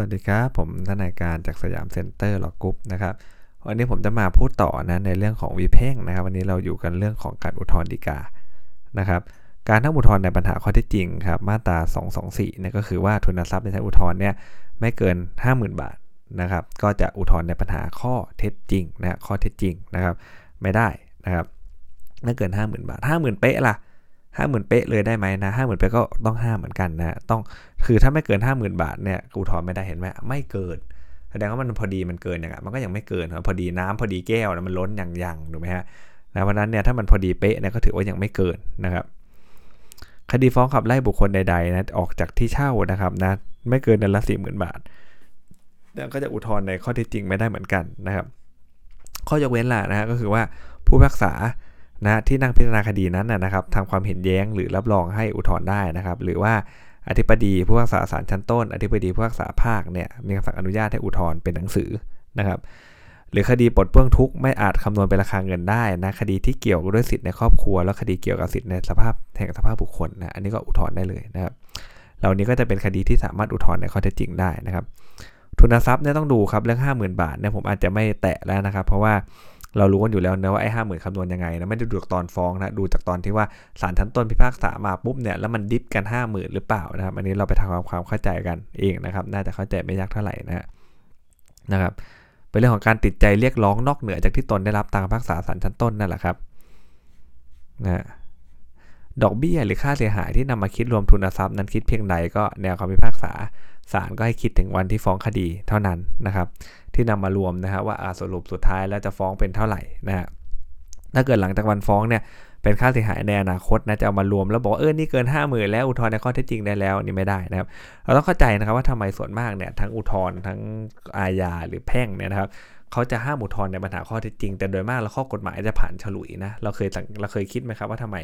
สวัสดีครับ ผมทนายการจาก Siam Center Law Group นะครับ วันนี้ผมจะมาพูดต่อนะในเรื่องของวิแพ่งนะครับ วันนี้เราอยู่กันเรื่องของการอุทธรณ์ฎีกานะครับ การทั้งอุทธรณ์ในปัญหาข้อเท็จจริงครับมาตรา 224เนี่ยก็คือว่าทุนทรัพย์ในชั้นอุทธรณ์เนี่ยไม่เกิน 50,000 บาทนะครับ ก็จะอุทธรณ์ในปัญหาข้อเท็จจริงนะข้อเท็จจริงนะครับ ไม่ได้นะครับไม่เกิน 50,000 บาท 50,000 เป๊ะล่ะ ห้าหมื่นเป๊ะเลยได้ไหมนะห้าหมื่นเป๊ะก็ต้องห้ามเหมือนกันนะต้องคือถ้าไม่เกินห้าหมื่นบาทเนี่ยกูถอนไม่ได้เห็นไหมไม่เกินแสดงว่ามันพอดีมันเกินอย่างมันก็ยังไม่เกินพอดีน้ำพอดีแก้วนะมันล้นอย่างยังถูกไหมฮะนะเพราะนั้นเนี่ยถ้ามันพอดีเป๊ะเนี่ยก็ถือว่ายังไม่เกินนะครับ คดีฟ้องขับไล่บุคคลใดๆนะออกจากที่เช่านะครับนะไม่เกินเดือนละสี่หมื่นบาทก็จะอุทธรณ์ในข้อที่จริงไม่ได้เหมือนกันนะครับ ข้อยกเว้นล่ะนะฮะก็คือว่าผู้พิพากษา นะที่นั่งพิจารณาคดีนั้นนะครับทำความเห็นแย้งหรือรับรองให้อุทธรณ์ได้นะครับ หรือว่าอธิบดีผู้พิพากษาศาลชั้นต้น อธิบดีผู้พิพากษาภาคเนี่ยมีคำสั่งอนุญาตให้อุทธรณ์เป็นหนังสือนะครับหรือคดีปลดเปลื้องทุกข์ไม่อาจคำนวณเป็นราคาเงินได้นะคดีที่เกี่ยวด้วยสิทธิในครอบครัว แล้วคดีเกี่ยวกับสิทธิในสภาพแห่งสภาพบุคคลนะอันนี้ก็อุทธรณ์ได้เลยนะครับเหล่านี้ก็จะเป็นคดีที่สามารถอุทธรณ์ในข้อเท็จจริงได้นะครับ ทุนทรัพย์เนี่ยต้องดูครับเรื่อง 50,000 บาทเนี่ยผมอาจจะไม่แตะแล้วนะครับ เพราะว่า เรารู้กันอยู่แล้วนะว่าไอ้ห้าหมื่นคำนวณยังไงนะไม่ได้ดูจากตอนฟ้องนะดูจากตอนที่ว่าศาลชั้นต้นพิพากษามาปุ๊บเนี่ยแล้วมันดิฟกันห้าหมื่นหรือเปล่านะครับอันนี้เราไปทำความความเข้าใจกันเองนะครับ น่าจะเข้าใจไม่ยากเท่าไหร่นะนะครับเป็นเรื่องของการติดใจเรียกร้องนอกเหนือจากที่ตนได้รับตามพิพากษาศาลชั้นต้นนั่นแหละครับนะ ดอกเบี้ยหรือค่าเสียหายที่นำมาคิดรวมทุนทรัพย์นั้นคิดเพียงใดก็แนวคำพิพากษาศาลก็ให้คิดถึงวันที่ฟ้องคดีเท่านั้นนะครับ ที่นำมารวมนะฮะว่าสรุปสุดท้ายแล้วจะฟ้องเป็นเท่าไหร่นะฮะถ้าเกิดหลังจากวันฟ้องเนี่ยเป็นค่าเสียหายในอนาคตนะจะเอามารวมแล้วบอกเออนี่เกิน 5 0,000 แล้วอุทธรณ์ในข้อเท็จจริงได้แล้วนี่ไม่ได้นะครับ เราต้องเข้าใจนะครับว่าทำไมส่วนมากเนี่ยทั้งอุทธรณ์ทั้งอาญาหรือแพ่งเนี่ยนะครับเขาจะห้ามอุทธรณ์ในปัญหาข้อเท็จจริง แต่โดยมากแล้วข้อกฎหมายจะผ่านฉลุยนะเราเคยเราเคยคิดไหมครับว่าทำไม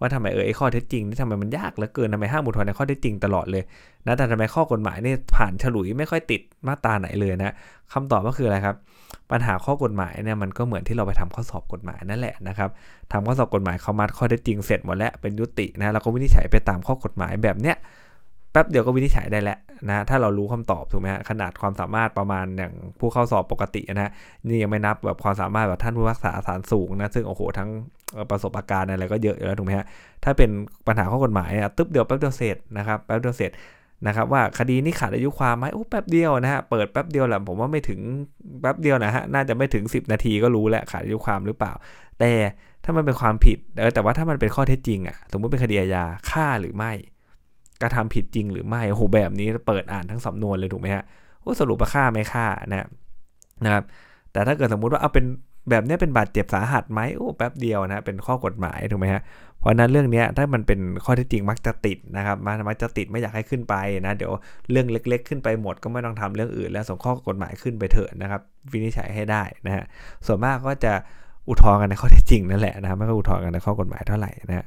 ว่าทำไมเออไอข้อเท็จจริงนี่ทำไมมันยากเหลือเกินทำไมห้ามอุทธรณ์ในข้อเท็จจริงตลอดเลยนะแต่ทำไมข้อกฎหมายนี่ผ่านฉลุยไม่ค่อยติดมาตราไหนเลยนะคำตอบก็คืออะไรครับ ปัญหาข้อกฎหมายเนี่ยมันก็เหมือนที่เราไปทำข้อสอบกฎหมายนั่นแหละนะครับทำข้อสอบกฎหมายเขามัดข้อเท็จจริงเสร็จหมดแล้วเป็นยุตินะแล้วก็วินิจฉัยไปตามข้อกฎหมายแบบเนี้ย แป๊บเดียวก็วินิจฉัยได้แล้วนะถ้าเรารู้คำตอบถูกไหมฮะขนาดความสามารถประมาณอย่างผู้เข้าสอบปกตินะนี่ยังไม่นับแบบความสามารถแบบท่านผู้รักษาสารสูงนะซึ่งโอ้โหทั้งประสบาการณ์อะไรก็เยอะอยู่แล้วถูกไหมฮะถ้าเป็นปัญหาข้อกฎหมายอะตึ๊บเดียวแป๊บเดียวเสร็จนะครับแป๊บเดียวเสร็จนะครับว่าคดีนี้ขาดอายุความไหมโอ้แป๊บเดียวนะฮะเปิดแป๊บเดียวแหละผมว่าไม่ถึงแป๊บเดียวนะฮะน่าจะไม่ถึง 10 นาทีก็รู้แหละขาดอายุความหรือเปล่า แต่ถ้ามันเป็นความผิดเออแต่ว่าถ้ามันเป็นข้อเท็จจริงอะสมมติเป็นคดีอาญาฆ่าหรือไม่ กระทำผิดจริงหรือไม่โอ้โหแบบนี้เปิดอ่านทั้งสำนวนเลยถูกไหมฮะโอ้สรุปว่าฆ่าไม่ฆ่านะนะครับ แต่ถ้าเกิดสมมุติว่าเอาเป็นแบบนี้เป็นบาดเจ็บสาหัสไหมโอ้แป๊บเดียวนะเป็นข้อกฎหมายถูกไหมฮะเพราะนั้นเรื่องนี้ถ้ามันเป็นข้อที่จริงมักจะติดนะครับมักจะติดไม่อยากให้ขึ้นไปนะเดี๋ยวเรื่องเล็ก ๆ ขึ้นไปหมดก็ไม่ต้องทำเรื่องอื่น แล้วส่งข้อกฎหมายขึ้นไปเถอะนะครับวินิจฉัยให้ได้นะฮะส่วนมากก็จะอุทธรณ์กันในข้อที่จริงนั่นแหละนะไม่ก็อุทธรณ์กันในข้อกฎหมายเท่าไหร่นะฮะ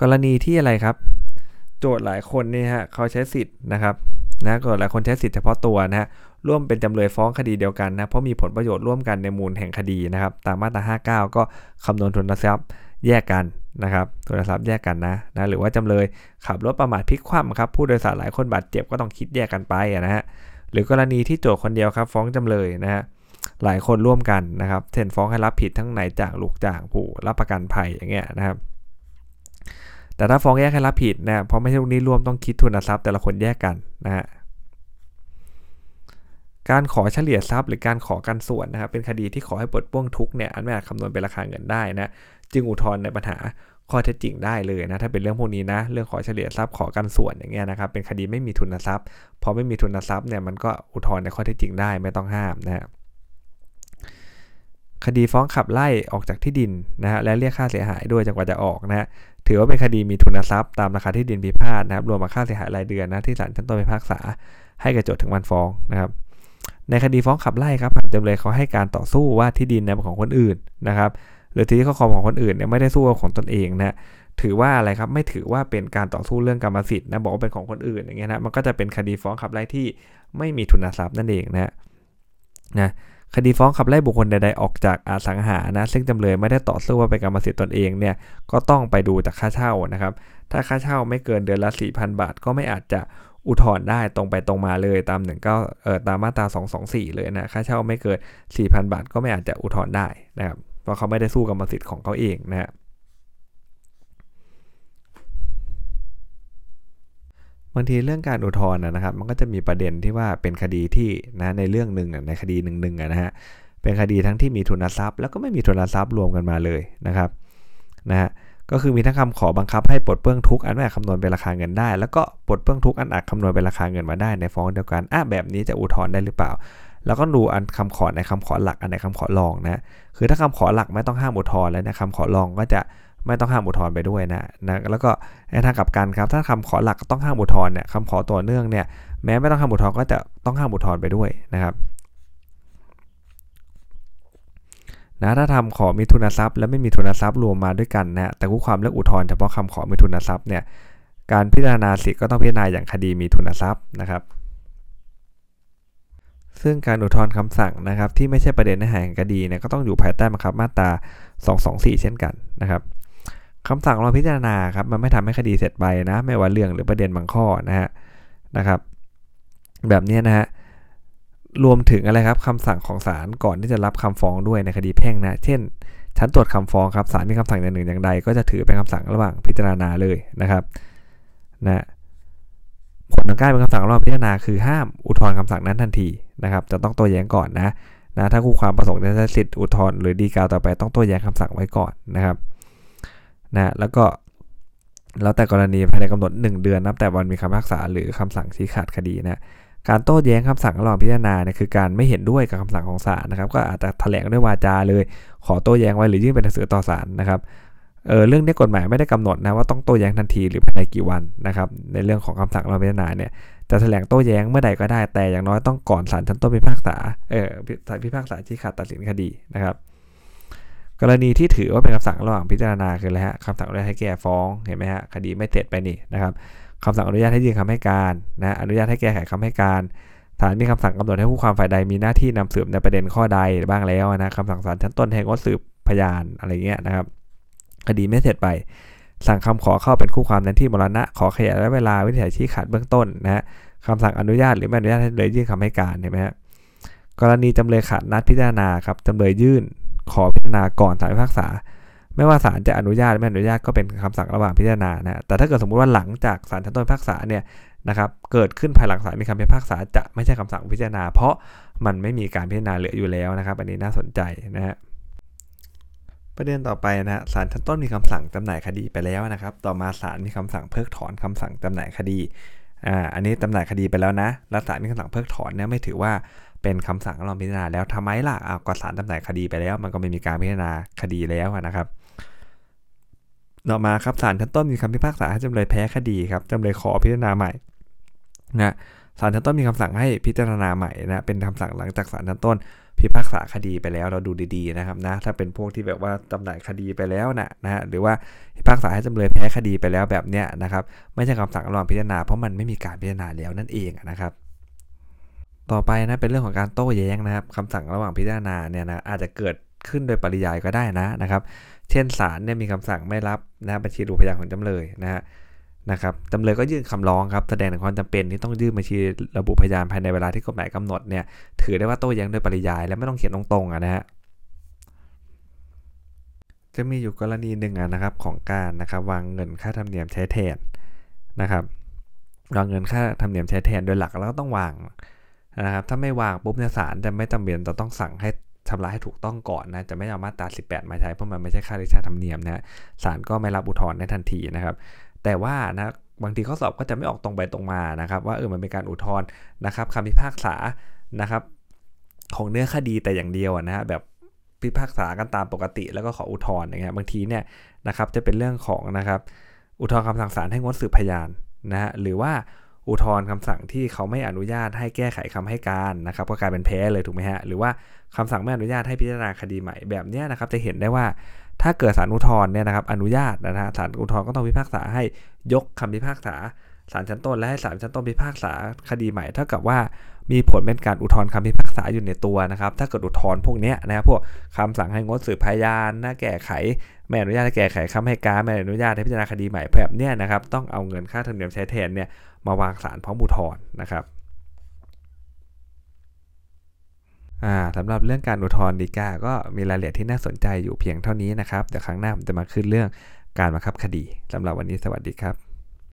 กรณีที่อะไรครับ โจทย์หลายคนนี่ฮะเขาใช้สิทธิ์นะครับนะก็หลายคนใช้สิทธิ์เฉพาะตัวนะฮะร่วมเป็นจำเลยฟ้องคดีเดียวกันนะเพราะมีผลประโยชน์ร่วมกันในมูลแห่งคดีนะครับตามมาตรา59 ก็คำนวณทุนทรัพย์แยกกันนะครับทุนทรัพย์แยกกันนะนะหรือว่าจำเลยขับรถประมาทพลิกคว่ำครับผู้โดยสารหลายคนบาดเจ็บก็ต้องคิดแยกกันไปนะฮะหรือกรณีที่โจทย์คนเดียวครับฟ้องจำเลยนะฮะหลายคนร่วมกันนะครับเช่นฟ้องให้รับผิดทั้งนายจ้างลูกจ้างผู้รับประกันภัยอย่างเงี้ยนะครับ แต่ถ้าฟ้องแยกให้รับผิดนะเพราะไม่ใช่ลูกนี้ร่วมต้องคิดทุนทรัพย์แต่ละคนแยกกันนะฮะการขอเฉลี่ยทรัพย์หรือการขอกันส่วนนะครับเป็นคดีที่ขอให้ปลดป้วงทุกเนี่ยอันไม่อาจคำนวณเป็นราคาเงินได้นะจึงอุทธรณ์ในปัญหาข้อเท็จจริงได้เลยนะถ้าเป็นเรื่องพวกนี้นะเรื่องขอเฉลี่ยทรัพย์ขอกันส่วนอย่างเงี้ยนะครับเป็นคดีไม่มีทุนทรัพย์พอไม่มีทุนทรัพย์เนี่ยมันก็อุทธรณ์ในข้อเท็จจริงได้ไม่ต้องห้ามนะค คดีฟ้องขับไล่ออกจากที่ดินนะฮะและเรียกค่าเสียหายด้วยจนกว่าจะออกนะฮะถือว่าเป็นคดีมีทุนทรัพย์ตามราคาที่ดินพิพาทนะครับรวมกับค่าเสียหายรายเดือนนะที่ศาลชั้นต้นพิพากษา ให้กับโจทย์ถึงวันฟ้องนะครับในคดีฟ้องขับไล่ครับจำเลยเขาให้การต่อสู้ว่าที่ดินเป็นของคนอื่นนะครับหรือที่ที่เขาครองของคนอื่นเนี่ยไม่ได้สู้กับของตนเองนะถือว่าอะไรครับไม่ถือว่าเป็นการต่อสู้เรื่องกรรมสิทธิ์นะบอกว่าเป็นของคนอื่นอย่างเงี้ยนะมันก็จะเป็นคดีฟ้องขับไล่ที่ไม่มีทุนทรัพย์นั่นเองนะนะ คดีฟ้องขับไล่บุคคลใด ๆ ออกจากอสังหานะซึ่งจำเลยไม่ได้ต่อสู้ว่าเป็นกรรมสิทธิ์ตนเองเนี่ยก็ต้องไปดูจากค่าเช่านะครับ ถ้าค่าเช่าไม่เกินเดือนละ 4,000 บาท ก็ไม่อาจจะอุทธรณ์ได้ตรงไปตรงมาเลยตาม1 9เอ่อตามมาตรา 224 เลยนะค่าเช่าไม่เกิน 4,000 บาท ก็ไม่อาจจะอุทธรณ์ได้นะครับเพราะเขาไม่ได้สู้กรรมสิทธิ์ของเขาเองนะฮะ บางทีเรื่องการอุทธรณ์นะครับ มันก็จะมีประเด็นที่ว่าเป็นคดีที่นะในเรื่องหนึ่งในคดีหนึ่งหนึ่งนะฮะเป็นคดีทั้งที่มีทุนทรัพย์ แล้วก็ไม่มีทุนทรัพย์รวมกันมาเลยนะครับนะฮะก็คือมีทั้งคำขอบังคับให้ปลดเปื้องทุกอันไม่คำนวณเป็นราคาเงินได้ แล้วก็ปลดเปื้องทุกอันอาจคำนวณเป็นราคาเงินมาได้ในฟ้องเดียวกันอะแบบนี้จะอุทธรณ์ได้หรือเปล่า แล้วก็ดูอันคำขอในคำขอหลักอันในคำขอรองนะคือถ้าคำขอหลักไม่ต้องห้ามอุทธรณ์แล้วนะคำขอรองก็จะ ไม่ต้องห้ามอุทธรณ์ไปด้วยนะนะแล้วก็ในทางกลับกันครับ ถ้าคำขอหลักต้องห้ามอุทธรณ์เนี่ยคำขอต่อเนื่องเนี่ยแม้ไม่ต้องห้ามอุทธรณ์ก็จะต้องห้ามอุทธรณ์ไปด้วยนะครับนะถ้าทำขอมีทุนทรัพย์ และไม่มีทุนทรัพย์รวมมาด้วยกันนะแต่คู่ความเลือกอุทธรณ์เฉพาะคำขอมีทุนทรัพย์เนี่ยการพิจารณาสิทธิ์ก็ต้องพิจารณาอย่างคดีมีทุนทรัพย์นะครับ ซึ่งการอุทธรณ์คำสั่งนะครับ ที่ไม่ใช่ประเด็นในแห่งคดีเนี่ยก็ต้องอยู่ภายใต้บังคับมาตรา 224 เช่นกันนะครับ คำสั่งเราพิจารณาครับมันไม่ทำให้คดีเสร็จไปนะ ไม่ว่าเรื่องหรือประเด็นบางข้อนะฮะนะครับ แบบนี้นะฮะรวมถึงอะไรครับคำสั่งของศาลก่อนที่จะรับคำฟ้องด้วยในคดีแพ่งนะเช่นชั้นตรวจคำฟ้องครับศาลมีคำสั่งอย่างหนึ่งอย่างใด ก็จะถือเป็นคำสั่งระหว่างพิจารณาเลยนะครับนะผลทางการเป็นคำสั่งระหว่างพิจารณาคือห้ามอุทธรณ์คำสั่งนั้นทันทีนะครับจะต้องโต้แย้งก่อนนะนะถ้าคู่ความประสงค์จะใช้สิทธิ์อุทธรณ์หรือดีกาต่อไปต้องโต้แย้งคำสั่งไว้ก่อนนะครับ นะแล้วก็แล้วแต่กรณีภายในกำหนด 1 เดือนนับแต่วันมีคำพิพากษาหรือคำสั่งชี้ขาดคดีนะการโต้แย้งคำสั่งระหว่างพิจารณาเนี่ยคือการไม่เห็นด้วยกับคำสั่งของศาลนะครับ ก็อาจจะแถลงด้วยวาจาเลย ขอโต้แย้งไว้หรือยื่นเป็นหนังสือต่อศาลนะครับเออเรื่องนี้กฎหมายไม่ได้กำหนดนะว่าต้องโต้แย้งทันทีหรือภายในกี่วันนะครับในเรื่องของคำสั่งราพิจารณาเนี่ยจะแถลงโต้แย้งเมื่อใดก็ได้แต่อย่างน้อยต้องก่อนศาลชั้นต้นพิพากษาเออศาลพิพากษาชี้ขาดตัดสินคดีนะครับ กรณีที่ถือว่าเป็นคำสั่งระหว่างพิจารณาคืออะไรฮะคำสั่งอนุญาตให้แก้ฟ้องเห็นไหมฮะคดีไม่เสร็จไปนี่นะครับคำสั่งอนุญาตให้ยื่นคำให้การนะอนุญาตให้แก้ไขคำให้การศาลมีคำสั่งกำหนดให้ผู้ความฝ่ายใดมีหน้าที่นำสืบในประเด็นข้อใดบ้างแล้วนะคำสั่งศาลชั้นต้นแห่งงดสืบพยานอะไรเงี้ยนะครับ คดีไม่เสร็จไป สั่งคำขอเข้าเป็นคู่ความในที่มรณะขอขยายเวลาวินิจฉัยชี้ขาดเบื้องต้นนะฮะคำสั่งอนุญาตหรือไม่อนุญาตให้เลยยื่นคำให้การเห็นไหมฮะกรณีจำเลยขาดนัดพิจารณาครับจำเลยยื่น ขอพิจารณาก่อนศาลพิพากษา ไม่ว่าศาลจะอนุญาตไม่อนุญาตก็เป็นคำสั่งระหว่างพิจารณานะแต่ถ้าเกิดสมมุติว่าหลังจากศาลชั้นต้นพิพากษาเนี่ยนะครับเกิดขึ้นภายหลังศาลมีคำพิพากษาจะไม่ใช่คำสั่งพิจารณา เพราะมันไม่มีการพิจารณาเหลืออยู่แล้วนะครับ อันนี้น่าสนใจนะฮะประเด็นต่อไปนะศาลชั้นต้นมีคำสั่งจำหน่ายคดีไปแล้วนะครับ ต่อมาศาลมีคำสั่งเพิกถอนคำสั่งจำหน่ายคดี อ่าอันนี้จำหน่ายคดีไปแล้วนะแล้วศาลมีคำสั่งเพิกถอนเนี่ยไม่ถือว่าเป็นคำสั่งรองพิจารณาแล้วทำไมล่ะอ้าวก็ศาลจำหน่ายคดีไปแล้ว มันก็ไม่มีการพิจารณาคดีแล้วนะครับต่อมาครับศาลชั้นต้นมีคำพิพากษาให้จำเลยแพ้คดีครับจำเลยขอพิจารณาใหม่นะศาลชั้นต้นมีคำสั่งให้พิจารณาใหม่นะเป็นคำสั่งหลังจากศาลชั้นต้น พิพากษาคดีไปแล้วเราดูดีๆนะครับนะถ้าเป็นพวกที่แบบว่าจำหน่ายคดีไปแล้วนะนะหรือว่าพิพากษาให้จำเลยแพ้คดีไปแล้วแบบเนี้ยนะครับไม่ใช่คำสั่งระหว่างพิจารณาเพราะมันไม่มีการพิจารณาแล้วนั่นเองนะครับต่อไปนะเป็นเรื่องของการโต้แย้งนะครับคำสั่งระหว่างพิจารณาเนี่ยนะอาจจะเกิดขึ้นโดยปริยายก็ได้นะนะครับ เช่นศาลเนี่ยมีคำสั่งไม่รับนะบัญชีรูปพยานของจำเลยนะฮะ นะครับจำเลยก็ยื่นคำร้องครับแสดงถึงความจำเป็นที่ต้องยื่นบัญชีระบุพยานภายในเวลาที่กฎหมายกำหนดเนี่ยถือได้ว่าโต้แย้งโดยปริยายและไม่ต้องเขียนตรงๆนะฮะจะมีอยู่กรณีหนึ่งนะครับของการนะครับวางเงินค่าธรรมเนียมใช้แทนนะครับวางเงินค่าธรรมเนียมใช้แทนโดยหลักแล้วก็ต้องวางนะครับถ้าไม่วางปุ๊บเนี่ยศาลจะไม่จำเป็นจะต้องสั่งให้ชำระให้ถูกต้องก่อนนะจะไม่เอามาตรา 18 มาใช้เพราะมันไม่ใช่ค่าริชาธรรมเนียมนะศาลก็ไม่รับอุทธรณ์ในทันทีนะครับ แต่ว่านะบางทีข้อสอบก็จะไม่ออกตรงไปตรงมานะครับ ว่าเออมันเป็นการอุทธรณ์นะครับคำพิพากษานะครับของเนื้อคดีแต่อย่างเดียวนะฮะแบบพิพากษากันตามปกติ แล้วก็ขออุทธรณ์อย่างเงี้ยบางทีเนี่ยนะครับจะเป็นเรื่องของนะครับอุทธรณ์คำสั่งศาลให้งดสืบพยานนะฮะหรือว่าอุทธรณ์คำสั่งที่เขาไม่อนุญาตให้แก้ไขคำให้การนะครับก็กลายเป็นแพ้เลยถูกไหมฮะหรือว่าคำสั่งไม่อนุญาตให้พิจารณาคดีใหม่แบบนี้นะครับจะเห็นได้ว่า ถ้าเกิดศาลอุทธรณ์เนี่ยนะครับอนุญาตนะฮะศาลอุทธรณ์ก็ต้องพิพากษาให้ยกคำพิพากษาศาลชั้นต้นและให้ศาลชั้นต้นพิพากษาคดีใหม่เท่ากับว่ามีผลเป็นการอุทธรณ์คำพิพากษาอยู่ในตัวนะครับ ถ้าเกิดอุทธรณ์พวกนี้นะครับพวกคำสั่งให้งดสืบพยานนะแก้ไขไม่อนุญาตให้แก้ไขคำให้การไม่อนุญาตให้พิจารณาคดีใหม่แบบเนี้ยนะครับต้องเอาเงินค่าธรรมเนียมใช้แทนเนี่ยมาวางศาลพร้อมอุทธรณ์นะครับอ่า สำหรับเรื่องการอุทธรณ์ฎีกาก็มีรายละเอียดที่น่าสนใจอยู่เพียงเท่านี้นะครับเดี๋ยวครั้งหน้าผมจะมาขึ้นเรื่องการบังคับคดีสำหรับวันนี้สวัสดีครับ